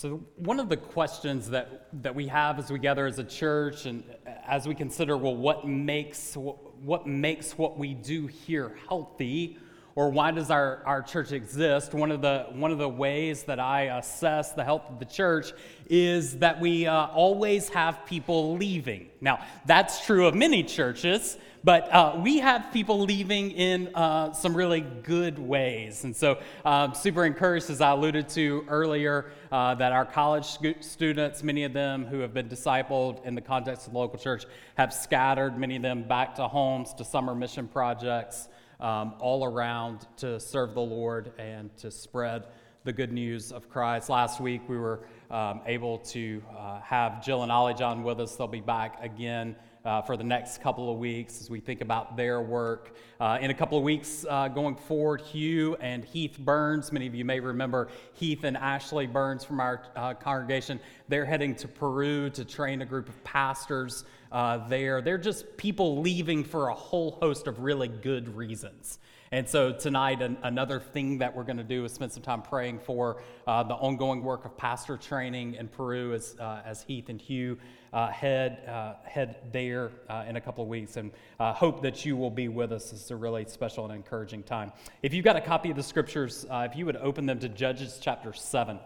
So, one of the questions that, that we have as we gather as a church and as we consider, well, what makes what, what makes what we do here healthy, or why does our, our church exist? One of, the, one of the ways that I assess the health of the church is that we uh, always have people leaving. Now, that's true of many churches. But uh, we have people leaving in uh, some really good ways. And so, um, super encouraged, as I alluded to earlier, uh, that our college students, many of them who have been discipled in the context of the local church, have scattered, many of them back to homes, to summer mission projects, um, all around to serve the Lord and to spread the good news of Christ. Last week, we were um, able to uh, have Jill and Ollie John with us. They'll be back again uh, for the next couple of weeks as we think about their work. Uh, in a couple of weeks uh, going forward, Hugh and Heath Burns, many of you may remember Heath and Ashley Burns from our uh, congregation, they're heading to Peru to train a group of pastors uh, there. They're just people leaving for a whole host of really good reasons. And so tonight, an, another thing that we're going to do is spend some time praying for uh, the ongoing work of pastor training in Peru as, uh, as Heath and Hugh uh, head, uh, head there uh, in a couple of weeks. And uh, hope that you will be with us. It's a really special and encouraging time. If you've got a copy of the scriptures, if you would open them to Judges chapter 7.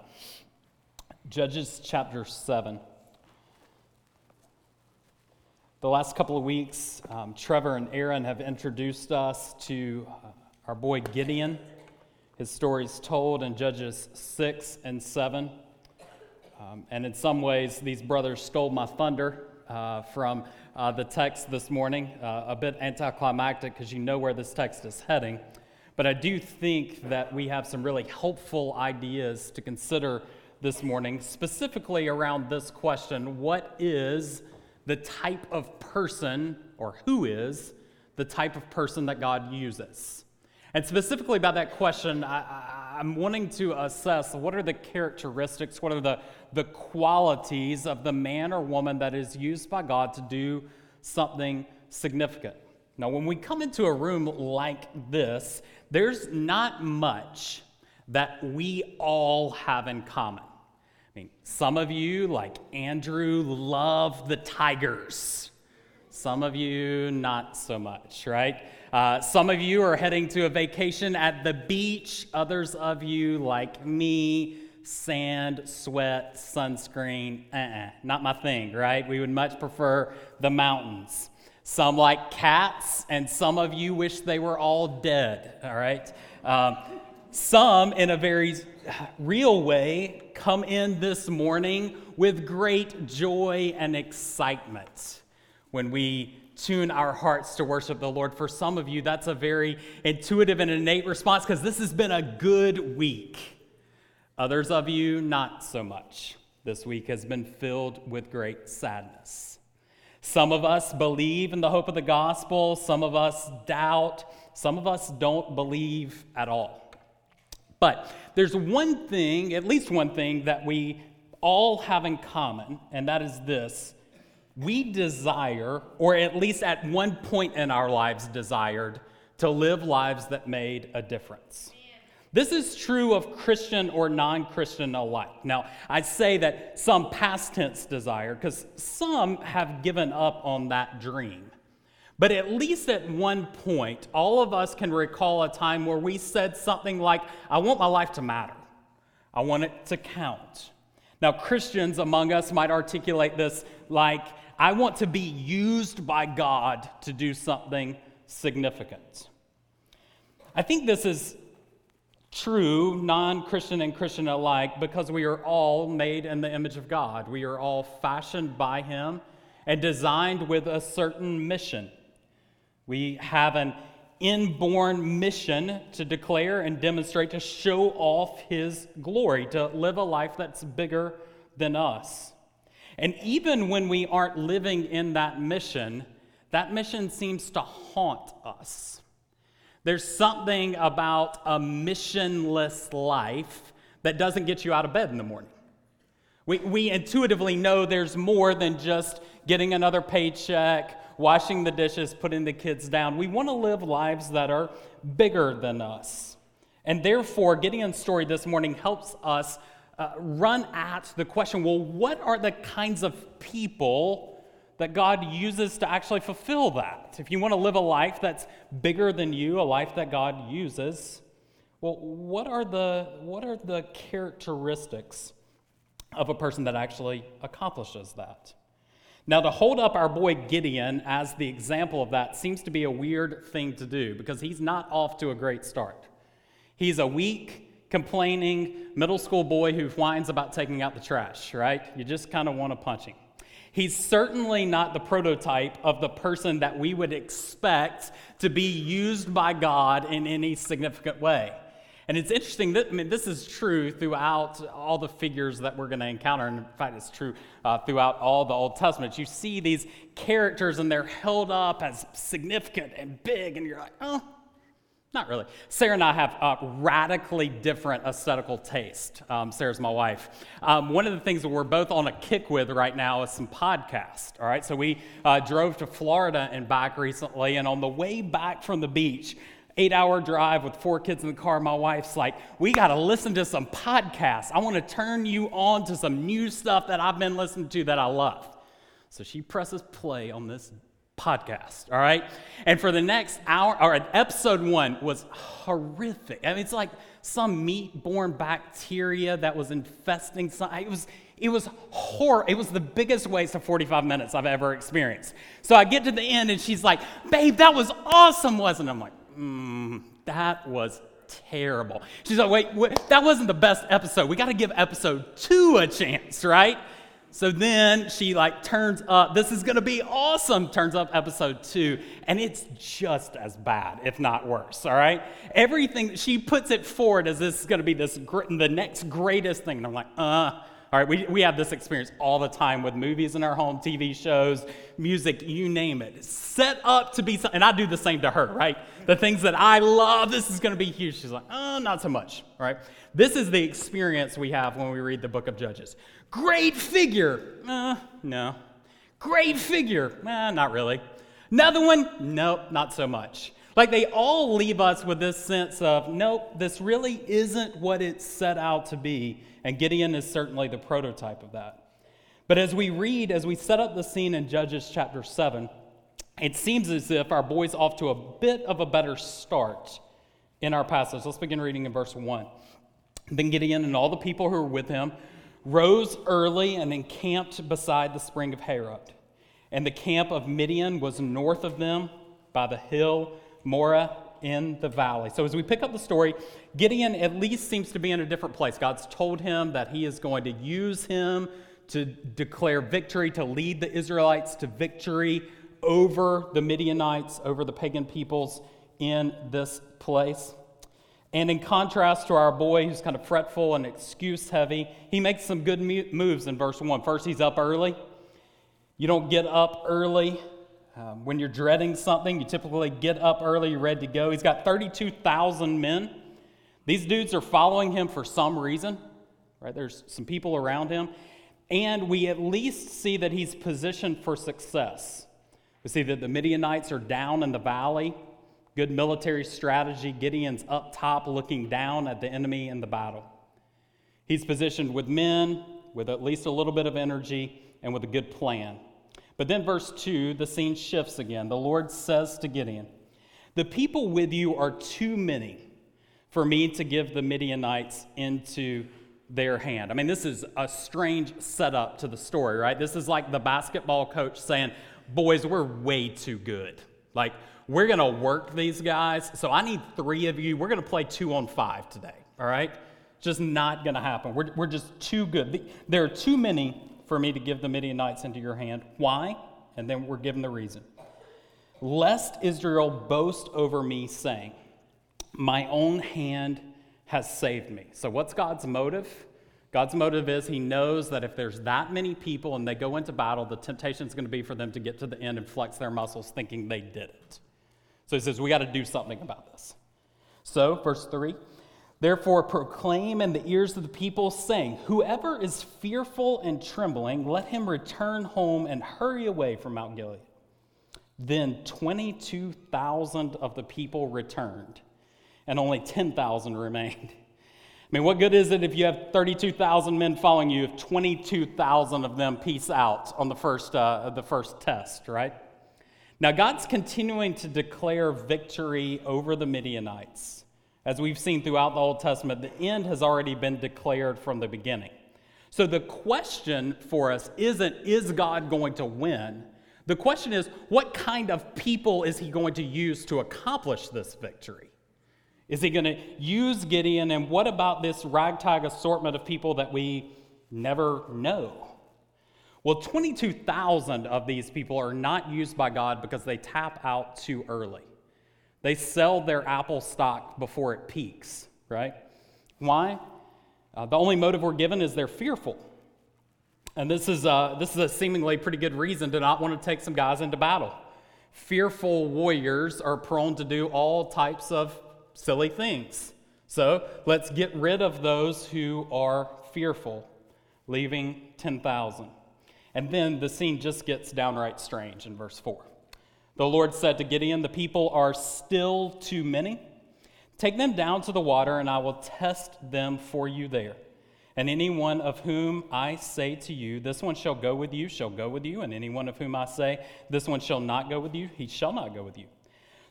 Judges chapter 7. The last couple of weeks, um, Trevor and Aaron have introduced us to uh, our boy Gideon. His story is told in Judges 6 and 7. Um, and in some ways, these brothers stole my thunder uh, from uh, the text this morning. Uh, a bit anticlimactic because you know where this text is heading. But I do think that we have some really helpful ideas to consider this morning, specifically around this question What is the type of person, or who is the type of person that God uses? And specifically about that question, I, am wanting to assess what are the characteristics, what are the, the qualities of the man or woman that is used by God to do something significant. Now, when we come into a room like this, there's not much that we all have in common. I mean, some of you, like Andrew, love the Tigers. Some of you, not so much, right? Uh, some of you are heading to a vacation at the beach. Others of you, like me, sand, sweat, sunscreen, uh-uh, not my thing, right? We would much prefer the mountains. Some like cats, and some of you wish they were all dead, all right? Um, some, in a very real way, come in this morning with great joy and excitement when we tune our hearts to worship the Lord. For some of you, that's a very intuitive and innate response because this has been a good week. Others of you, not so much. This week has been filled with great sadness. Some of us believe in the hope of the gospel, some of us doubt, some of us don't believe at all. But there's one thing, at least one thing, that we all have in common, and that is this we desire, or at least at one point in our lives desired, to live lives that made a difference. This is true of Christian or non Christian alike. Now, I say that some past tense desire, because some have given up on that dream. But at least at one point, all of us can recall a time where we said something like, I want my life to matter, I want it to count. Now, Christians among us might articulate this like, I want to be used by God to do something significant. I think this is true, non Christian and Christian alike, because we are all made in the image of God. We are all fashioned by Him and designed with a certain mission. We have an inborn mission to declare and demonstrate, to show off His glory, to live a life that's bigger than us. And even when we aren't living in that mission, that mission seems to haunt us. There's something about a missionless life that doesn't get you out of bed in the morning. We, we intuitively know there's more than just getting another paycheck, washing the dishes, putting the kids down. We want to live lives that are bigger than us. And therefore, Gideon's story this morning helps us uh, run at the question well, what are the kinds of people that God uses to actually fulfill that? If you want to live a life that's bigger than you, a life that God uses, well, what are the, what are the characteristics of a person that actually accomplishes that? Now, to hold up our boy Gideon as the example of that seems to be a weird thing to do because he's not off to a great start. He's a weak, complaining middle school boy who whines about taking out the trash, right? You just kind of want to punch him. He's certainly not the prototype of the person that we would expect to be used by God in any significant way. And it's interesting that, I mean, this is true throughout all the figures that we're going to encounter. And in fact, it's true uh, throughout all the Old Testament. You see these characters and they're held up as significant and big, and you're like, oh, not really. Sarah and I have a radically different aesthetical taste. Um, Sarah's my wife. Um, one of the things that we're both on a kick with right now is some podcasts. All right, so we uh, drove to Florida and back recently, and on the way back from the beach, eight hour drive with four kids in the car. My wife's like, We got to listen to some podcasts. I want to turn you on to some new stuff that I've been listening to that I love. So she presses play on this podcast, all right? And for the next hour, or episode one was horrific. I mean, it's like some meat borne bacteria that was infesting some. It was, it was horror. It was the biggest waste of 45 minutes I've ever experienced. So I get to the end and she's like, Babe, that was awesome, wasn't it? I'm like, mm, that was terrible. She's like, wait, wait, that wasn't the best episode. We got to give episode two a chance, right? So then she like turns up, this is going to be awesome, turns up episode two, and it's just as bad, if not worse, all right? Everything, she puts it forward as this is going to be this, the next greatest thing. And I'm like, uh, all right, we, we have this experience all the time with movies in our home, TV shows, music, you name it. Set up to be, something, and I do the same to her, right? The things that I love, this is going to be huge. She's like, oh, not so much, all right? This is the experience we have when we read the book of Judges. Great figure, uh, no. Great figure, uh, not really. Another one, nope, not so much. Like they all leave us with this sense of, nope, this really isn't what it's set out to be. And Gideon is certainly the prototype of that. But as we read, as we set up the scene in Judges chapter 7, it seems as if our boy's off to a bit of a better start in our passage. Let's begin reading in verse 1. Then Gideon and all the people who were with him rose early and encamped beside the spring of Harod. And the camp of Midian was north of them by the hill Moreh in the valley. So, as we pick up the story, Gideon at least seems to be in a different place. God's told him that he is going to use him to declare victory, to lead the Israelites to victory over the Midianites, over the pagan peoples in this place. And in contrast to our boy who's kind of fretful and excuse heavy, he makes some good moves in verse 1. First, he's up early. You don't get up early um, when you're dreading something, you typically get up early, you're ready to go. He's got 32,000 men. These dudes are following him for some reason, right? There's some people around him. And we at least see that he's positioned for success. We see that the Midianites are down in the valley. Good military strategy. Gideon's up top looking down at the enemy in the battle. He's positioned with men, with at least a little bit of energy, and with a good plan. But then, verse 2, the scene shifts again. The Lord says to Gideon, The people with you are too many for me to give the Midianites into their hand. I mean, this is a strange setup to the story, right? This is like the basketball coach saying, Boys, we're way too good. Like, we're going to work these guys. So I need three of you. We're going to play two on five today, all right? Just not going to happen. We're, we're just too good. There are too many for me to give the Midianites into your hand. Why? And then we're given the reason. Lest Israel boast over me, saying, My own hand has saved me. So, what's God's motive? God's motive is he knows that if there's that many people and they go into battle, the temptation is going to be for them to get to the end and flex their muscles thinking they did it. So he says, We got to do something about this. So, verse 3 Therefore, proclaim in the ears of the people, saying, Whoever is fearful and trembling, let him return home and hurry away from Mount Gilead. Then 22,000 of the people returned, and only 10,000 remained. Mean, what good is it if you have 32,000 men following you if 22,000 of them peace out on the first, uh, the first test, right? Now, God's continuing to declare victory over the Midianites. As we've seen throughout the Old Testament, the end has already been declared from the beginning. So the question for us isn't, is God going to win? The question is, what kind of people is he going to use to accomplish this victory? Is he going to use Gideon? And what about this ragtag assortment of people that we never know? Well, 22,000 of these people are not used by God because they tap out too early. They sell their Apple stock before it peaks, right? Why? Uh, the only motive we're given is they're fearful. And this is, a, this is a seemingly pretty good reason to not want to take some guys into battle. Fearful warriors are prone to do all types of silly things. So let's get rid of those who are fearful, leaving 10,000. And then the scene just gets downright strange in verse 4. The Lord said to Gideon, The people are still too many Take them down to the water, and I will test them for you there. And anyone of whom I say to you, This one shall go with you, shall go with you. And anyone of whom I say, This one shall not go with you, he shall not go with you.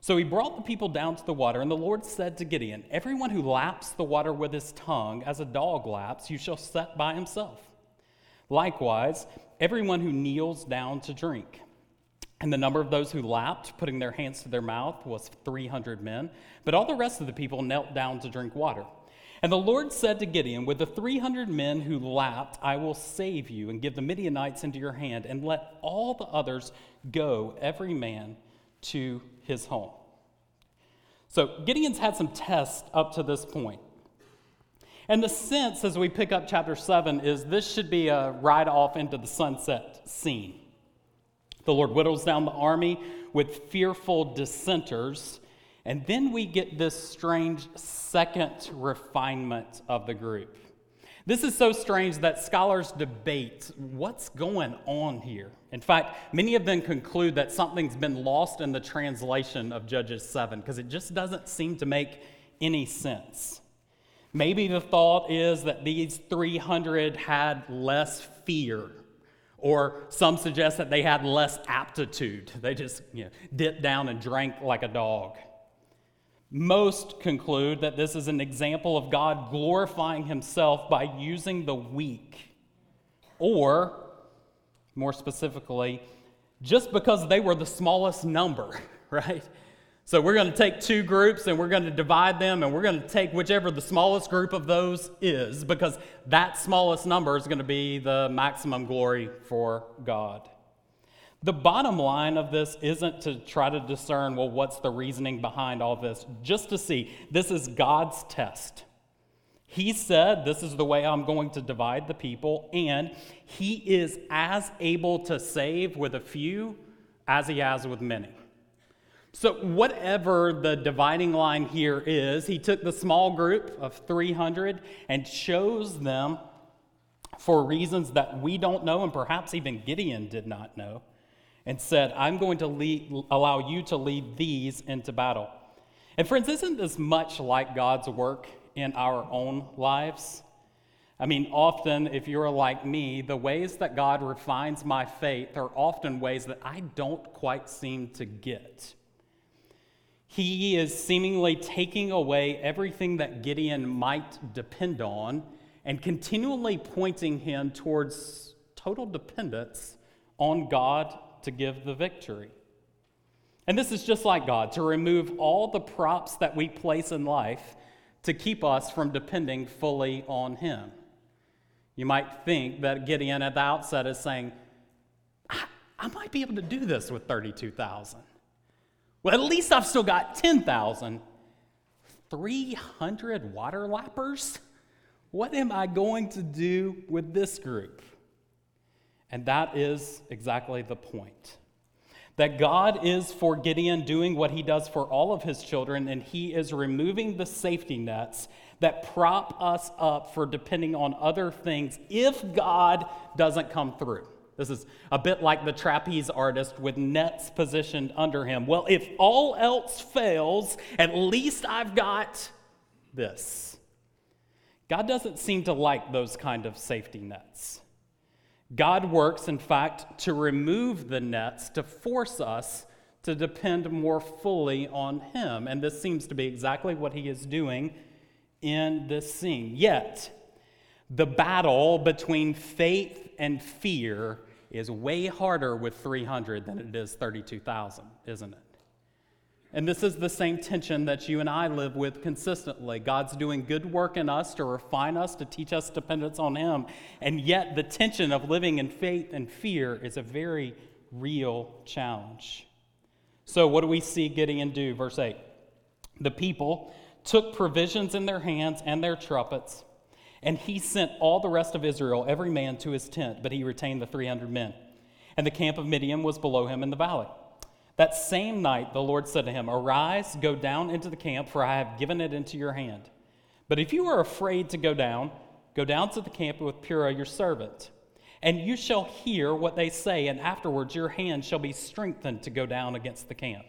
So he brought the people down to the water, and the Lord said to Gideon, Everyone who laps the water with his tongue, as a dog laps, you shall set by himself. Likewise, everyone who kneels down to drink. And the number of those who lapped, putting their hands to their mouth, was 300 men. But all the rest of the people knelt down to drink water. And the Lord said to Gideon, With the 300 men who lapped, I will save you and give the Midianites into your hand, and let all the others go, every man to his home. So Gideon's had some tests up to this point. And the sense as we pick up chapter 7 is this should be a ride off into the sunset scene. The Lord whittles down the army with fearful dissenters. And then we get this strange second refinement of the group. This is so strange that scholars debate what's going on here. In fact, many of them conclude that something's been lost in the translation of Judges 7 because it just doesn't seem to make any sense. Maybe the thought is that these 300 had less fear or some suggest that they had less aptitude. They just you know, dipped down and drank like a dog. Most conclude that this is an example of God glorifying himself by using the weak. Or, more specifically, just because they were the smallest number, right? So we're going to take two groups and we're going to divide them and we're going to take whichever the smallest group of those is because that smallest number is going to be the maximum glory for God. The bottom line of this isn't to try to discern, well, what's the reasoning behind all this, just to see this is God's test. He said, This is the way I'm going to divide the people, and He is as able to save with a few as He has with many. So, whatever the dividing line here is, he took the small group of 300 and chose them for reasons that we don't know, and perhaps even Gideon did not know, and said, I'm going to lead, allow you to lead these into battle. And, friends, isn't this much like God's work in our own lives? I mean, often, if you're like me, the ways that God refines my faith are often ways that I don't quite seem to get. He is seemingly taking away everything that Gideon might depend on and continually pointing him towards total dependence on God to give the victory. And this is just like God to remove all the props that we place in life to keep us from depending fully on Him. You might think that Gideon at the outset is saying, I, I might be able to do this with 32,000. Well, at least I've still got 10,000. 300 water lappers? What am I going to do with this group? And that is exactly the point. That God is for Gideon doing what he does for all of his children, and he is removing the safety nets that prop us up for depending on other things if God doesn't come through. This is a bit like the trapeze artist with nets positioned under him. Well, if all else fails, at least I've got this. God doesn't seem to like those kind of safety nets. God works, in fact, to remove the nets to force us to depend more fully on Him. And this seems to be exactly what He is doing in this scene. Yet, the battle between faith and fear is way harder with 300 than it is 32,000, isn't it? And this is the same tension that you and I live with consistently. God's doing good work in us to refine us, to teach us dependence on Him. And yet, the tension of living in faith and fear is a very real challenge. So, what do we see Gideon do? Verse 8 The people took provisions in their hands and their trumpets, and he sent all the rest of Israel, every man to his tent, but he retained the 300 men. And the camp of Midian was below him in the valley. That same night, the Lord said to him, Arise, go down into the camp, for I have given it into your hand. But if you are afraid to go down, go down to the camp with Purah your servant. And you shall hear what they say, and afterwards your hand shall be strengthened to go down against the camp.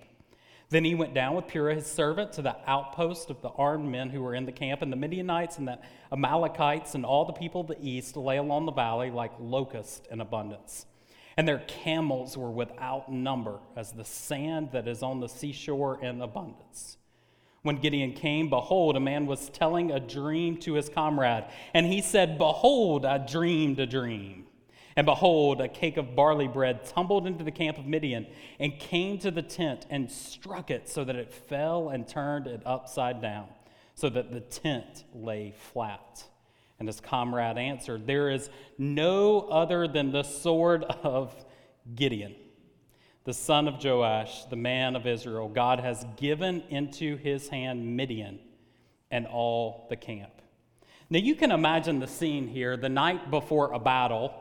Then he went down with Purah his servant to the outpost of the armed men who were in the camp, and the Midianites and the Amalekites and all the people of the east lay along the valley like locusts in abundance. And their camels were without number, as the sand that is on the seashore in abundance. When Gideon came, behold, a man was telling a dream to his comrade. And he said, Behold, I dreamed a dream. And behold, a cake of barley bread tumbled into the camp of Midian and came to the tent and struck it so that it fell and turned it upside down, so that the tent lay flat. And his comrade answered, There is no other than the sword of Gideon, the son of Joash, the man of Israel. God has given into his hand Midian and all the camp. Now you can imagine the scene here the night before a battle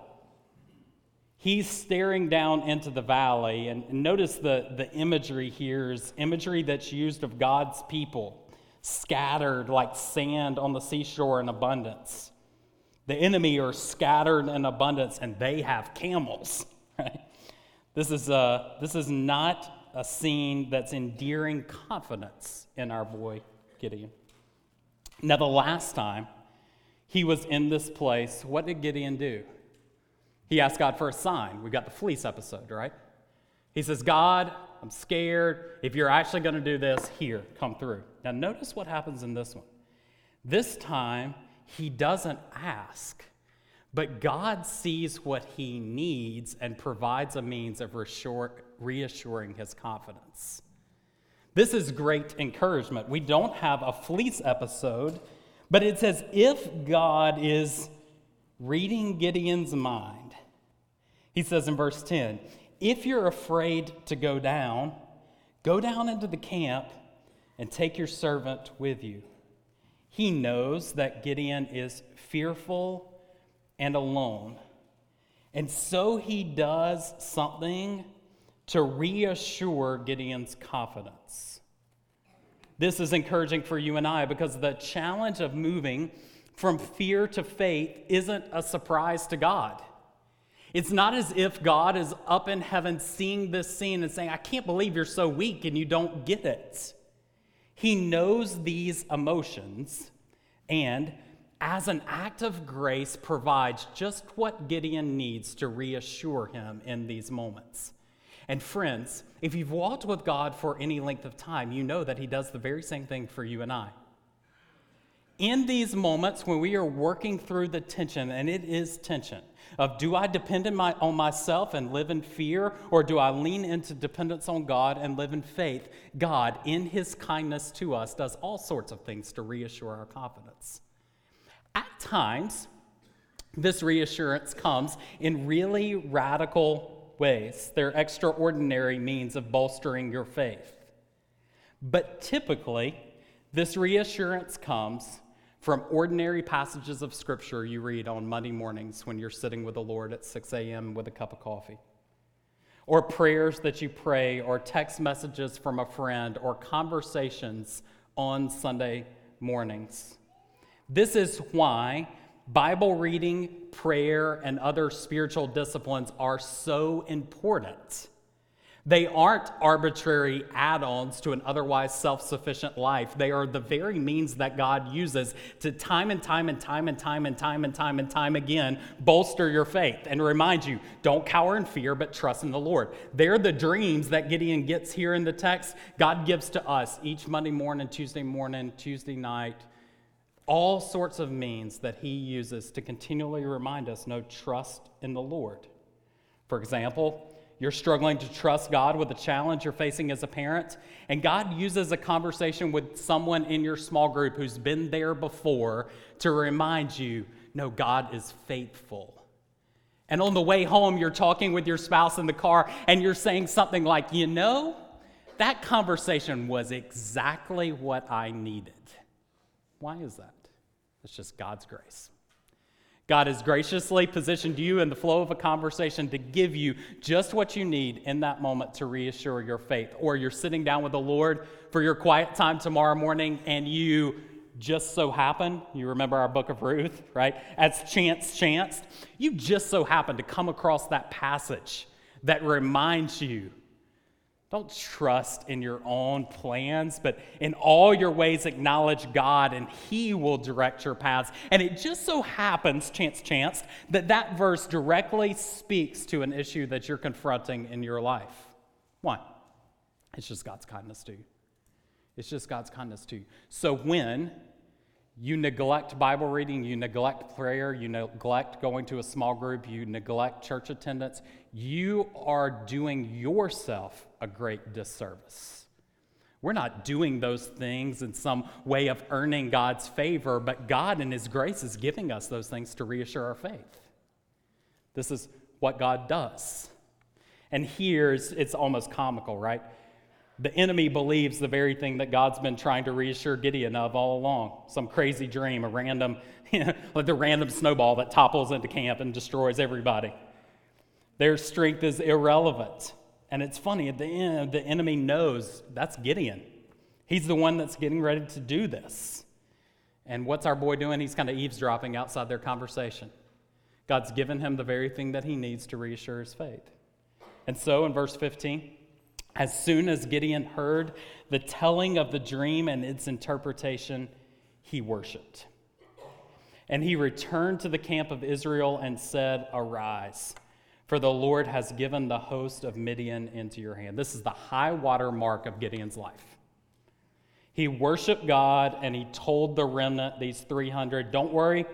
he's staring down into the valley. And notice the, the imagery here is imagery that's used of God's people, scattered like sand on the seashore in abundance. The enemy are scattered in abundance, and they have camels. Right? This is, a, this is not a scene that's endearing confidence in our boy Gideon. Now, the last time he was in this place, what did Gideon do? He asked God for a sign. We've got the fleece episode, right? He says, God, I'm scared. If you're actually going to do this, here, come through. Now, notice what happens in this one. This time, he doesn't ask, but God sees what he needs and provides a means of reassuring his confidence. This is great encouragement. We don't have a fleece episode, but it's as if God is reading Gideon's mind he says in verse 10 If you're afraid to go down, go down into the camp and take your servant with you. He knows that Gideon is fearful and alone. And so he does something to reassure Gideon's confidence. This is encouraging for you and I because the challenge of moving from fear to faith isn't a surprise to God. It's not as if God is up in heaven seeing this scene and saying, I can't believe you're so weak and you don't get it. He knows these emotions and, as an act of grace, provides just what Gideon needs to reassure him in these moments. And, friends, if you've walked with God for any length of time, you know that He does the very same thing for you and I. In these moments when we are working through the tension, and it is tension, of do I depend my, on myself and live in fear, or do I lean into dependence on God and live in faith? God, in His kindness to us, does all sorts of things to reassure our confidence. At times, this reassurance comes in really radical ways. They're extraordinary means of bolstering your faith. But typically, this reassurance comes from ordinary passages of Scripture you read on Monday mornings when you're sitting with the Lord at 6 a.m. with a cup of coffee, or prayers that you pray, or text messages from a friend, or conversations on Sunday mornings. This is why Bible reading, prayer, and other spiritual disciplines are so important. They aren't arbitrary add ons to an otherwise self sufficient life. They are the very means that God uses to time and time and time and time and time and time and time again bolster your faith and remind you don't cower in fear, but trust in the Lord. They're the dreams that Gideon gets here in the text. God gives to us each Monday morning, Tuesday morning, Tuesday night, all sorts of means that He uses to continually remind us no, trust in the Lord. For example, you're struggling to trust God with a challenge you're facing as a parent, and God uses a conversation with someone in your small group who's been there before to remind you no, God is faithful. And on the way home, you're talking with your spouse in the car, and you're saying something like, You know, that conversation was exactly what I needed. Why is that? It's just God's grace. God has graciously positioned you in the flow of a conversation to give you just what you need in that moment to reassure your faith. Or you're sitting down with the Lord for your quiet time tomorrow morning and you just so happen, you remember our book of Ruth, right? As chance chanced, you just so happen to come across that passage that reminds you don't trust in your own plans, but in all your ways acknowledge God and He will direct your paths. And it just so happens, chance, chance, that that verse directly speaks to an issue that you're confronting in your life. Why? It's just God's kindness to you. It's just God's kindness to you. So when you neglect Bible reading, you neglect prayer, you neglect going to a small group, you neglect church attendance, you are doing yourself a great disservice. We're not doing those things in some way of earning God's favor, but God in His grace is giving us those things to reassure our faith. This is what God does. And here it's almost comical, right? The enemy believes the very thing that God's been trying to reassure Gideon of all along some crazy dream, a random, like the random snowball that topples into camp and destroys everybody. Their strength is irrelevant. And it's funny, at the end, the enemy knows that's Gideon. He's the one that's getting ready to do this. And what's our boy doing? He's kind of eavesdropping outside their conversation. God's given him the very thing that he needs to reassure his faith. And so in verse 15, as soon as Gideon heard the telling of the dream and its interpretation, he worshiped. And he returned to the camp of Israel and said, Arise, for the Lord has given the host of Midian into your hand. This is the high water mark of Gideon's life. He worshiped God and he told the remnant, these 300, don't worry,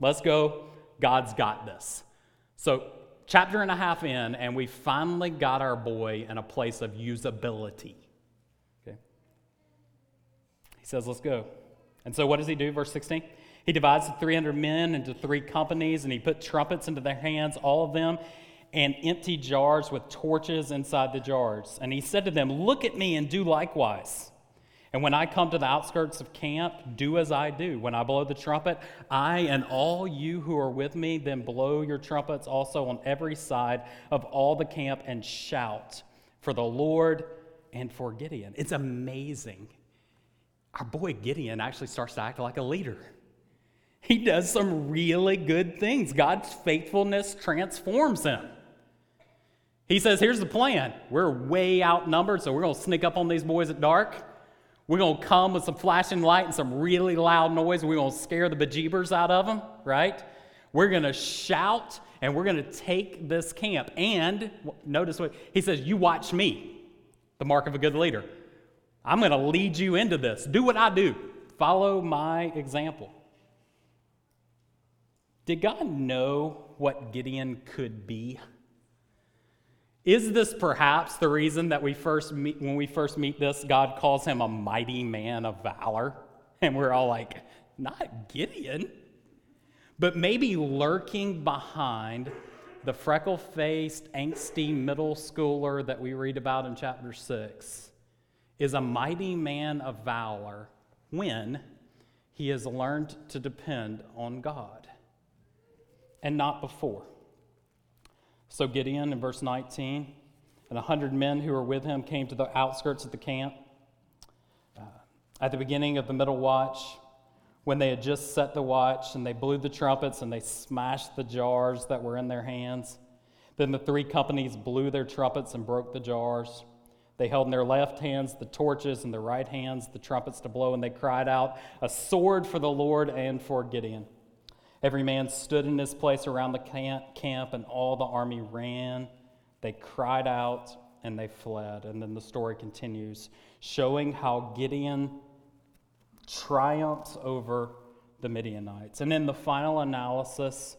let's go. God's got this. So chapter and a half in, and we finally got our boy in a place of usability. Okay? He says, Let's go. And so, what does he do? Verse 16. He divides the 300 men into three companies, and he put trumpets into their hands, all of them, and empty jars with torches inside the jars. And he said to them, Look at me and do likewise. And when I come to the outskirts of camp, do as I do. When I blow the trumpet, I and all you who are with me, then blow your trumpets also on every side of all the camp and shout for the Lord and for Gideon. It's amazing. Our boy Gideon actually starts to act like a leader. He does some really good things. God's faithfulness transforms him. He says, Here's the plan. We're way outnumbered, so we're going to sneak up on these boys at dark. We're going to come with some flashing light and some really loud noise. We're going to scare the bejeebers out of them, right? We're going to shout and we're going to take this camp. And notice what he says You watch me, the mark of a good leader. I'm going to lead you into this. Do what I do, follow my example. Did God know what Gideon could be? Is this perhaps the reason that we first meet, when we first meet this, God calls him a mighty man of valor? And we're all like, not Gideon. But maybe lurking behind the freckle faced, angsty middle schooler that we read about in chapter 6 is a mighty man of valor when he has learned to depend on God and not before. So Gideon in verse 19 and a hundred men who were with him came to the outskirts of the camp. Uh, at the beginning of the middle watch, when they had just set the watch and they blew the trumpets and they smashed the jars that were in their hands, Then the three companies blew their trumpets and broke the jars. They held in their left hands the torches, and their right hands the trumpets to blow, and they cried out, A sword for the Lord and for Gideon. Every man stood in his place around the camp, and all the army ran. They cried out and they fled. And then the story continues, showing how Gideon triumphs over the Midianites. And in the final analysis,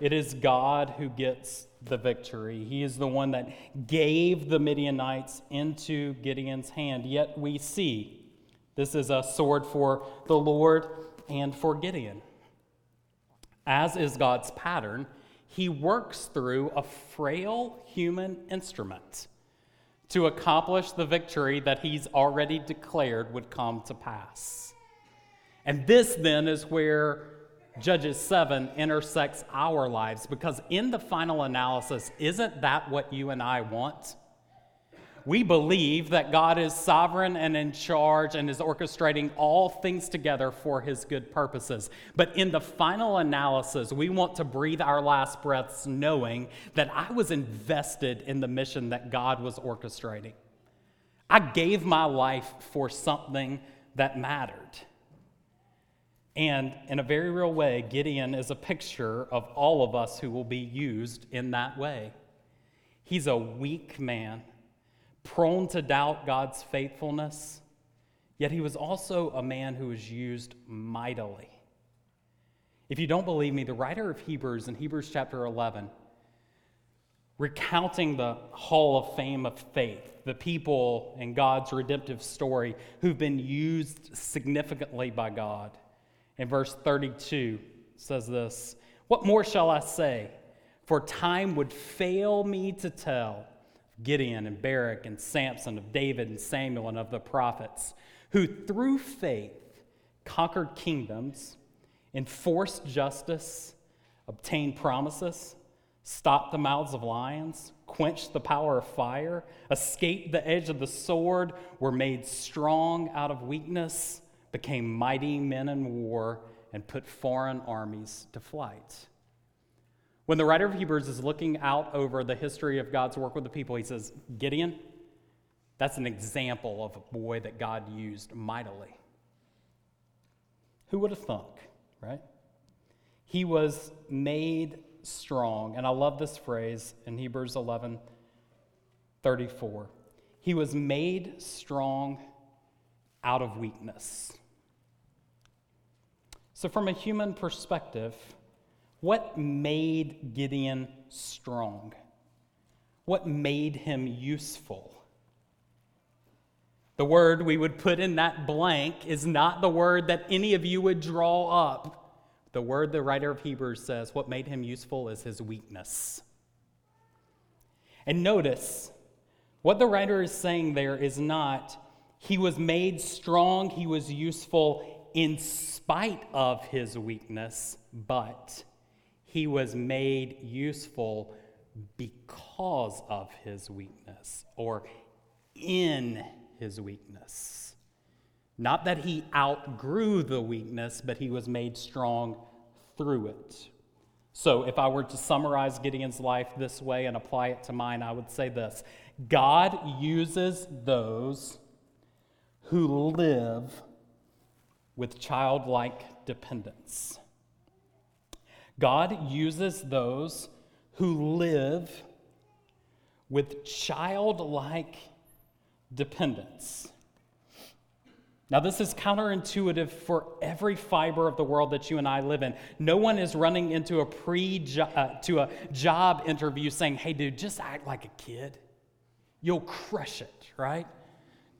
it is God who gets the victory. He is the one that gave the Midianites into Gideon's hand. Yet we see this is a sword for the Lord and for Gideon. As is God's pattern, he works through a frail human instrument to accomplish the victory that he's already declared would come to pass. And this then is where Judges 7 intersects our lives because, in the final analysis, isn't that what you and I want? We believe that God is sovereign and in charge and is orchestrating all things together for his good purposes. But in the final analysis, we want to breathe our last breaths knowing that I was invested in the mission that God was orchestrating. I gave my life for something that mattered. And in a very real way, Gideon is a picture of all of us who will be used in that way. He's a weak man, prone to doubt God's faithfulness, yet he was also a man who was used mightily. If you don't believe me, the writer of Hebrews in Hebrews chapter 11, recounting the hall of fame of faith, the people in God's redemptive story who've been used significantly by God in verse 32 says this What more shall I say? For time would fail me to tell Gideon and Barak and Samson, of David and Samuel, and of the prophets, who through faith conquered kingdoms, enforced justice, obtained promises, stopped the mouths of lions, quenched the power of fire, escaped the edge of the sword, were made strong out of weakness became mighty men in war and put foreign armies to flight. When the writer of Hebrews is looking out over the history of God's work with the people, he says, Gideon, that's an example of a boy that God used mightily. Who would have thunk, right? He was made strong. And I love this phrase in Hebrews 11 34. He was made strong out of weakness. So, from a human perspective, what made Gideon strong? What made him useful? The word we would put in that blank is not the word that any of you would draw up. The word the writer of Hebrews says, what made him useful is his weakness. And notice, what the writer is saying there is not, he was made strong, he was useful, in spite of his weakness, but he was made useful because of his weakness or in his weakness. Not that he outgrew the weakness, but he was made strong through it. So, if I were to summarize Gideon's life this way and apply it to mine, I would say this God uses those who live with childlike dependence. God uses those who live with childlike dependence. Now, this is counterintuitive for every fiber of the world that you and I live in. No one is running into a pre uh, to a job interview saying, "Hey, dude, just act like a kid. You'll crush it." Right?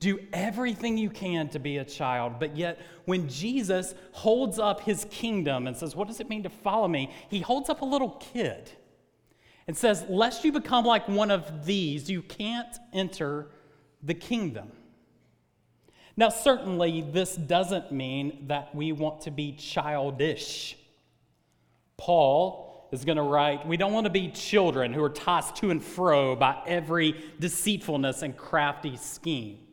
Do everything you can to be a child. But yet, when Jesus holds up his kingdom and says, What does it mean to follow me? He holds up a little kid and says, Lest you become like one of these, you can't enter the kingdom. Now, certainly, this doesn't mean that we want to be childish. Paul is going to write, We don't want to be children who are tossed to and fro by every deceitfulness and crafty scheme.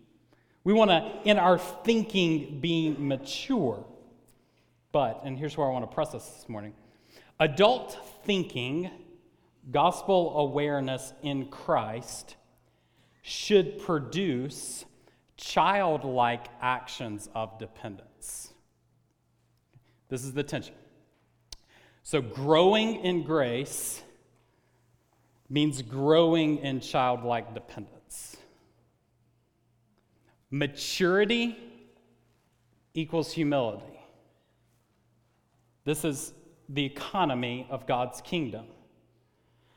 We want to, in our thinking, be mature. But, and here's where I want to press us this morning adult thinking gospel awareness in Christ should produce childlike actions of dependence. This is the tension. So, growing in grace means growing in childlike dependence. Maturity equals humility. This is the economy of God's kingdom.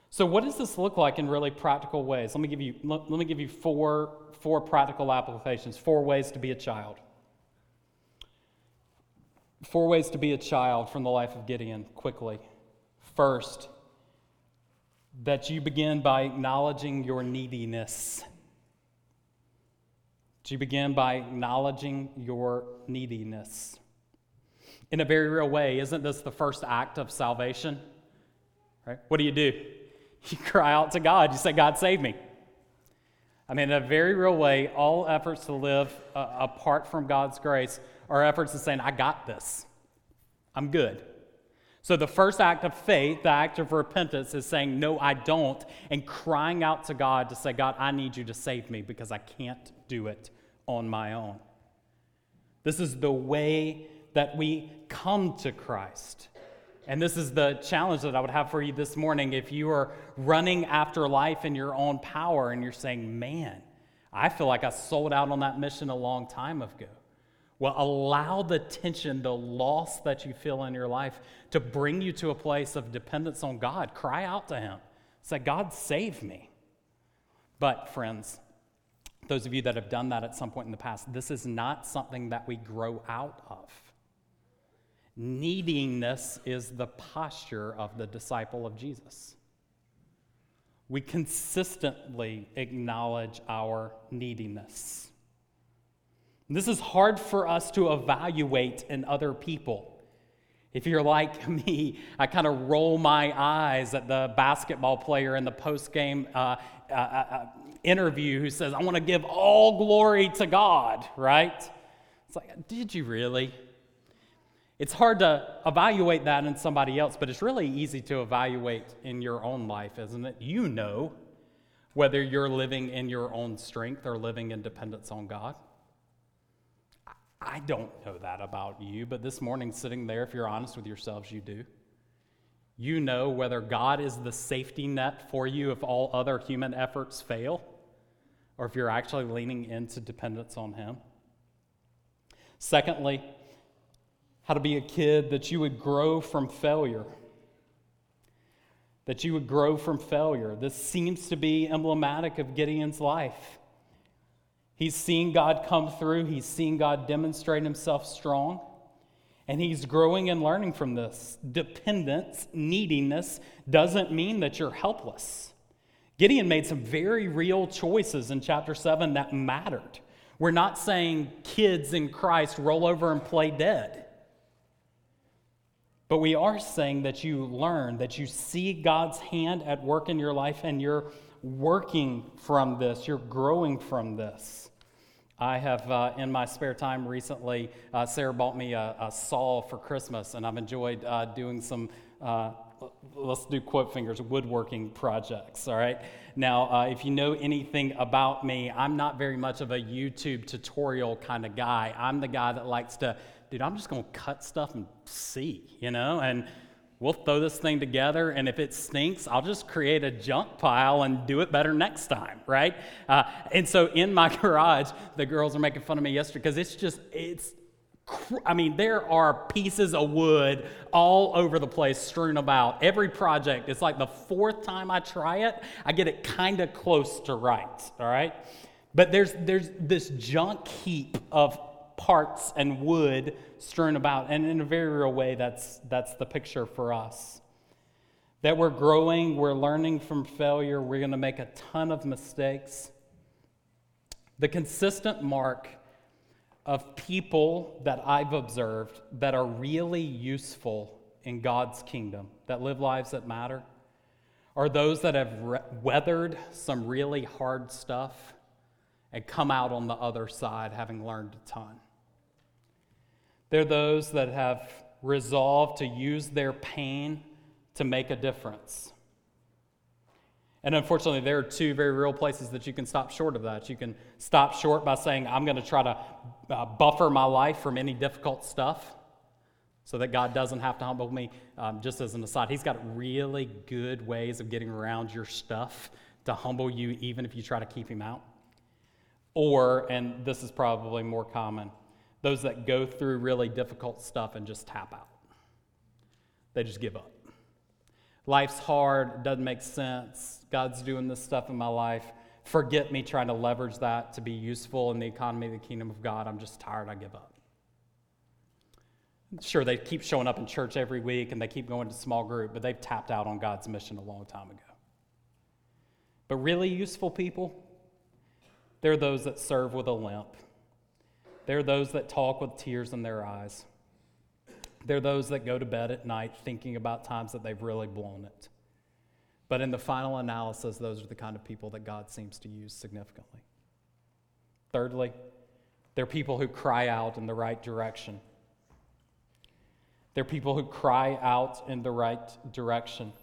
So, what does this look like in really practical ways? Let me give you, let, me give you four, four practical applications, four ways to be a child. Four ways to be a child from the life of Gideon quickly. First, that you begin by acknowledging your neediness. You begin by acknowledging your neediness. In a very real way, isn't this the first act of salvation? Right? What do you do? You cry out to God. You say, God, save me. I mean, in a very real way, all efforts to live uh, apart from God's grace are efforts of saying, I got this. I'm good. So the first act of faith, the act of repentance, is saying, No, I don't, and crying out to God to say, God, I need you to save me because I can't do it on my own. This is the way that we come to Christ. And this is the challenge that I would have for you this morning. If you are running after life in your own power and you're saying, Man, I feel like I sold out on that mission a long time ago. Well, allow the tension, the loss that you feel in your life to bring you to a place of dependence on God. Cry out to Him. Say, God, save me. But, friends, those of you that have done that at some point in the past, this is not something that we grow out of. Neediness is the posture of the disciple of Jesus. We consistently acknowledge our neediness. This is hard for us to evaluate in other people. If you're like me, I kind of roll my eyes at the basketball player in the post game uh, uh, uh, interview who says, I want to give all glory to God, right? It's like, did you really? It's hard to evaluate that in somebody else, but it's really easy to evaluate in your own life, isn't it? You know whether you're living in your own strength or living in dependence on God. I don't know that about you, but this morning, sitting there, if you're honest with yourselves, you do. You know whether God is the safety net for you if all other human efforts fail, or if you're actually leaning into dependence on Him. Secondly, how to be a kid that you would grow from failure. That you would grow from failure. This seems to be emblematic of Gideon's life. He's seen God come through, he's seen God demonstrate himself strong, and he's growing and learning from this. Dependence, neediness, doesn't mean that you're helpless. Gideon made some very real choices in chapter 7 that mattered. We're not saying kids in Christ roll over and play dead. But we are saying that you learn, that you see God's hand at work in your life, and you're working from this, you're growing from this. I have, uh, in my spare time recently, uh, Sarah bought me a, a, saw for Christmas, and I've enjoyed uh, doing some, uh, let's do quote fingers, woodworking projects, all right? Now, uh, if you know anything about me, I'm not very much of a YouTube tutorial kind of guy. I'm the guy that likes to, dude, I'm just gonna cut stuff and see, you know? And we'll throw this thing together, and if it stinks, I'll just create a junk pile and do it better next time, right? Uh, and so in my garage, the girls are making fun of me yesterday because it's just, it's, I mean, there are pieces of wood all over the place strewn about. Every project, it's like the fourth time I try it, I get it kind of close to right, all right? But there's, there's this junk heap of parts and wood strewn about. And in a very real way, that's, that's the picture for us. That we're growing, we're learning from failure, we're going to make a ton of mistakes. The consistent mark of people that I've observed that are really useful in God's kingdom, that live lives that matter, are those that have re- weathered some really hard stuff and come out on the other side having learned a ton. They're those that have resolved to use their pain to make a difference. And unfortunately, there are two very real places that you can stop short of that. You can stop short by saying, I'm going to try to uh, buffer my life from any difficult stuff so that God doesn't have to humble me. Um, just as an aside, He's got really good ways of getting around your stuff to humble you, even if you try to keep Him out. Or, and this is probably more common, those that go through really difficult stuff and just tap out. They just give up. Life's hard, doesn't make sense. God's doing this stuff in my life. Forget me trying to leverage that to be useful in the economy of the kingdom of God. I'm just tired, I give up. Sure, they keep showing up in church every week and they keep going to small group, but they've tapped out on God's mission a long time ago. But really useful people, they're those that serve with a limp. They're those that talk with tears in their eyes. They're those that go to bed at night thinking about times that they've really blown it. But in the final analysis, those are the kind of people that God seems to use significantly. Thirdly, they're people who cry out in the right direction. They're people who cry out in the right direction.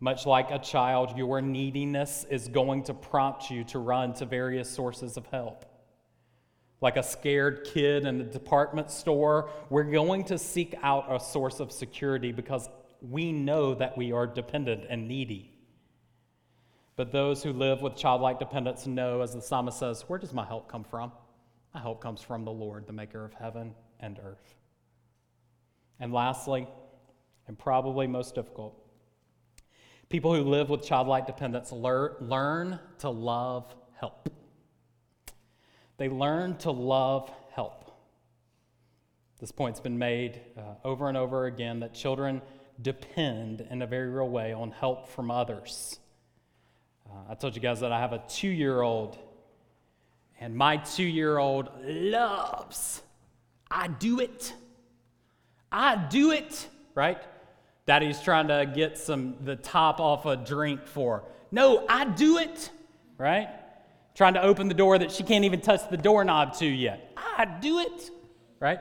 Much like a child, your neediness is going to prompt you to run to various sources of help. Like a scared kid in a department store, we're going to seek out a source of security because we know that we are dependent and needy. But those who live with childlike dependence know, as the psalmist says, Where does my help come from? My help comes from the Lord, the maker of heaven and earth. And lastly, and probably most difficult, people who live with childlike dependence lear- learn to love help. They learn to love help. This point's been made uh, over and over again that children depend in a very real way on help from others. Uh, I told you guys that I have a two year old, and my two year old loves, I do it I do it, right? Daddy's trying to get some the top off a drink for. No, I do it, right? Trying to open the door that she can't even touch the doorknob to yet. I do it, right?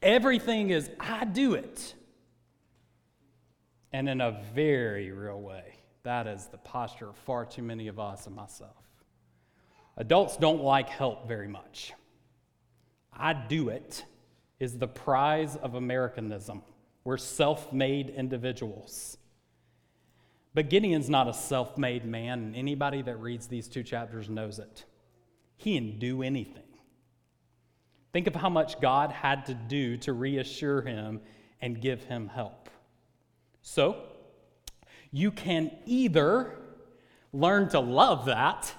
Everything is I do it. And in a very real way, that is the posture of far too many of us and myself. Adults don't like help very much. I do it is the prize of Americanism. We're self made individuals. But Gideon's not a self made man, and anybody that reads these two chapters knows it. He didn't do anything. Think of how much God had to do to reassure him and give him help. So, you can either learn to love that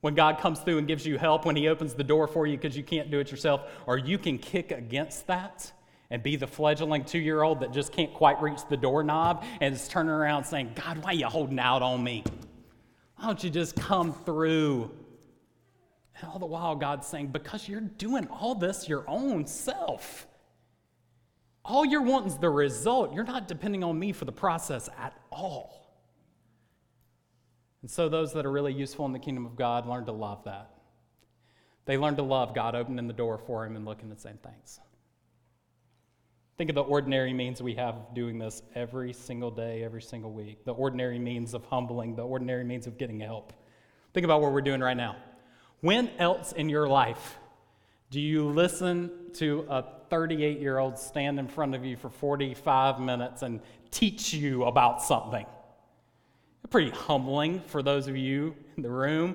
when God comes through and gives you help, when He opens the door for you because you can't do it yourself, or you can kick against that and be the fledgling two year old that just can't quite reach the doorknob and is turning around saying, God, why are you holding out on me? Why don't you just come through? And all the while, God's saying, Because you're doing all this your own self. All you're wanting is the result. You're not depending on me for the process at all. And so, those that are really useful in the kingdom of God learn to love that. They learn to love God opening the door for Him and looking and saying thanks. Think of the ordinary means we have of doing this every single day, every single week. The ordinary means of humbling, the ordinary means of getting help. Think about what we're doing right now. When else in your life do you listen to a 38 year old stand in front of you for 45 minutes and teach you about something? Pretty humbling for those of you in the room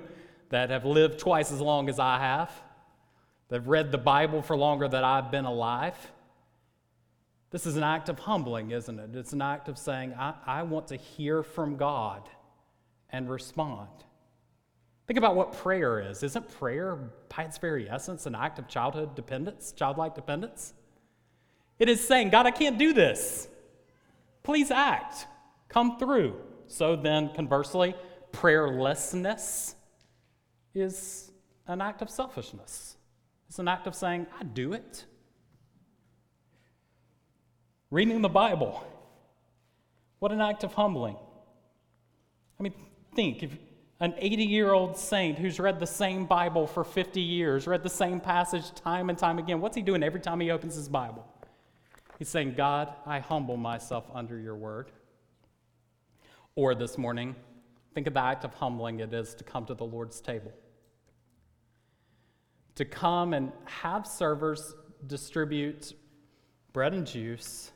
that have lived twice as long as I have, that have read the Bible for longer than I've been alive. This is an act of humbling, isn't it? It's an act of saying, I, I want to hear from God and respond. Think about what prayer is. Isn't prayer, by its very essence, an act of childhood dependence, childlike dependence? It is saying, God, I can't do this. Please act. Come through. So then, conversely, prayerlessness is an act of selfishness. It's an act of saying, I do it. Reading the Bible, what an act of humbling. I mean, think if an 80 year old saint who's read the same Bible for 50 years, read the same passage time and time again, what's he doing every time he opens his Bible? He's saying, God, I humble myself under your word. Or this morning, think of the act of humbling it is to come to the Lord's table. To come and have servers distribute bread and juice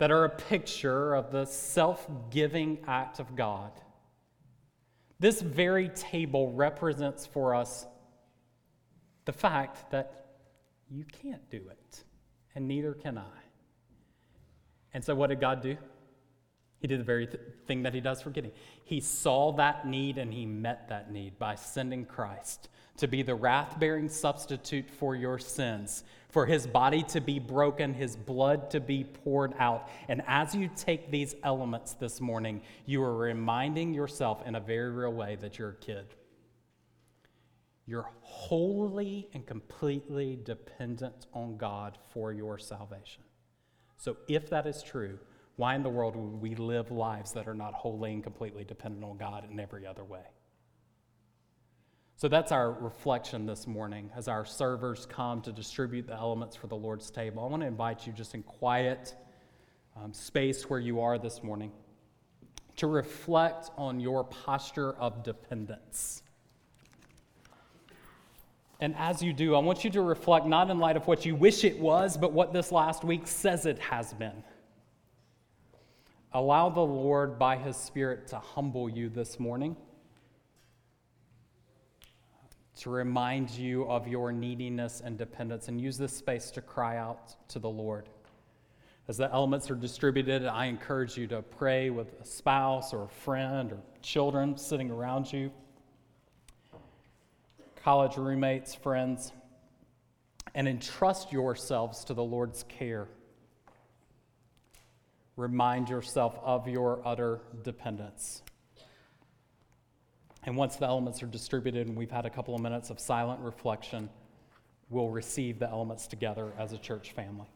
that are a picture of the self giving act of God. This very table represents for us the fact that you can't do it, and neither can I. And so, what did God do? He did the very th- thing that He does for Gideon. He saw that need and He met that need by sending Christ to be the wrath bearing substitute for your sins, for His body to be broken, His blood to be poured out. And as you take these elements this morning, you are reminding yourself in a very real way that you're a kid. You're wholly and completely dependent on God for your salvation. So, if that is true, why in the world would we live lives that are not wholly and completely dependent on God in every other way? So that's our reflection this morning as our servers come to distribute the elements for the Lord's table. I want to invite you just in quiet um, space where you are this morning to reflect on your posture of dependence. And as you do, I want you to reflect not in light of what you wish it was, but what this last week says it has been. Allow the Lord, by His Spirit, to humble you this morning, to remind you of your neediness and dependence, and use this space to cry out to the Lord. As the elements are distributed, I encourage you to pray with a spouse or a friend or children sitting around you college roommates, friends, and entrust yourselves to the Lord's care. Remind yourself of your utter dependence. And once the elements are distributed and we've had a couple of minutes of silent reflection, we'll receive the elements together as a church family.